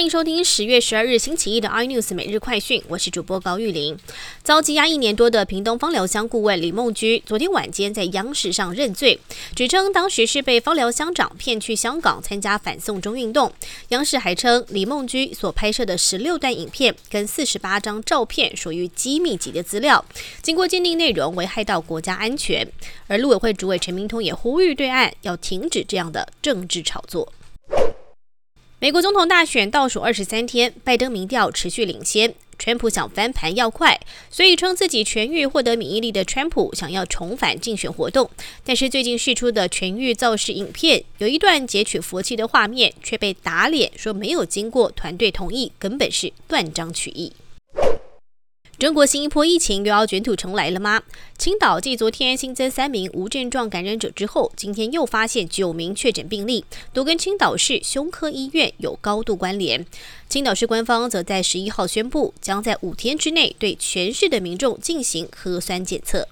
欢迎收听十月十二日星期一的 iNews 每日快讯，我是主播高玉玲。遭羁押一年多的屏东方疗乡顾问李梦居，昨天晚间在央视上认罪，指称当时是被方疗乡长骗去香港参加反送中运动。央视还称，李梦居所拍摄的十六段影片跟四十八张照片属于机密级的资料，经过鉴定内容危害到国家安全。而陆委会主委陈明通也呼吁对岸要停止这样的政治炒作。美国总统大选倒数二十三天，拜登民调持续领先。川普想翻盘要快，所以称自己痊愈、获得免疫力的川普想要重返竞选活动。但是最近释出的痊愈造势影片，有一段截取佛气的画面，却被打脸，说没有经过团队同意，根本是断章取义。中国新一波疫情又要卷土重来了吗？青岛继昨天新增三名无症状感染者之后，今天又发现九名确诊病例，都跟青岛市胸科医院有高度关联。青岛市官方则在十一号宣布，将在五天之内对全市的民众进行核酸检测。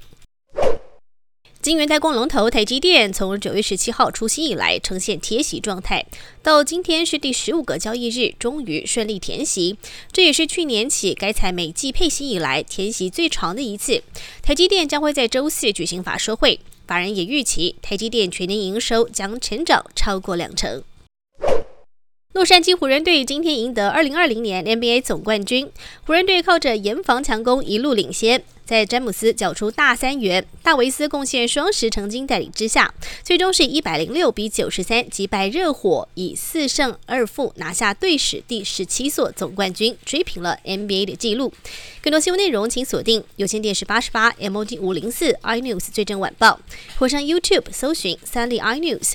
晶圆代工龙头台积电从九月十七号除夕以来呈现贴息状态，到今天是第十五个交易日，终于顺利填息。这也是去年起该采每季配息以来填息最长的一次。台积电将会在周四举行法说会，法人也预期台积电全年营收将成长超过两成。洛杉矶湖人队今天赢得二零二零年 NBA 总冠军，湖人队靠着严防强攻一路领先。在詹姆斯缴出大三元，大维斯贡献双十成金带领之下，最终是一百零六比九十三击败热火，以四胜二负拿下队史第十七座总冠军，追平了 NBA 的纪录。更多新闻内容，请锁定有线电视八十八 MOD 五零四 iNews 最正晚报，或上 YouTube 搜寻三立 iNews。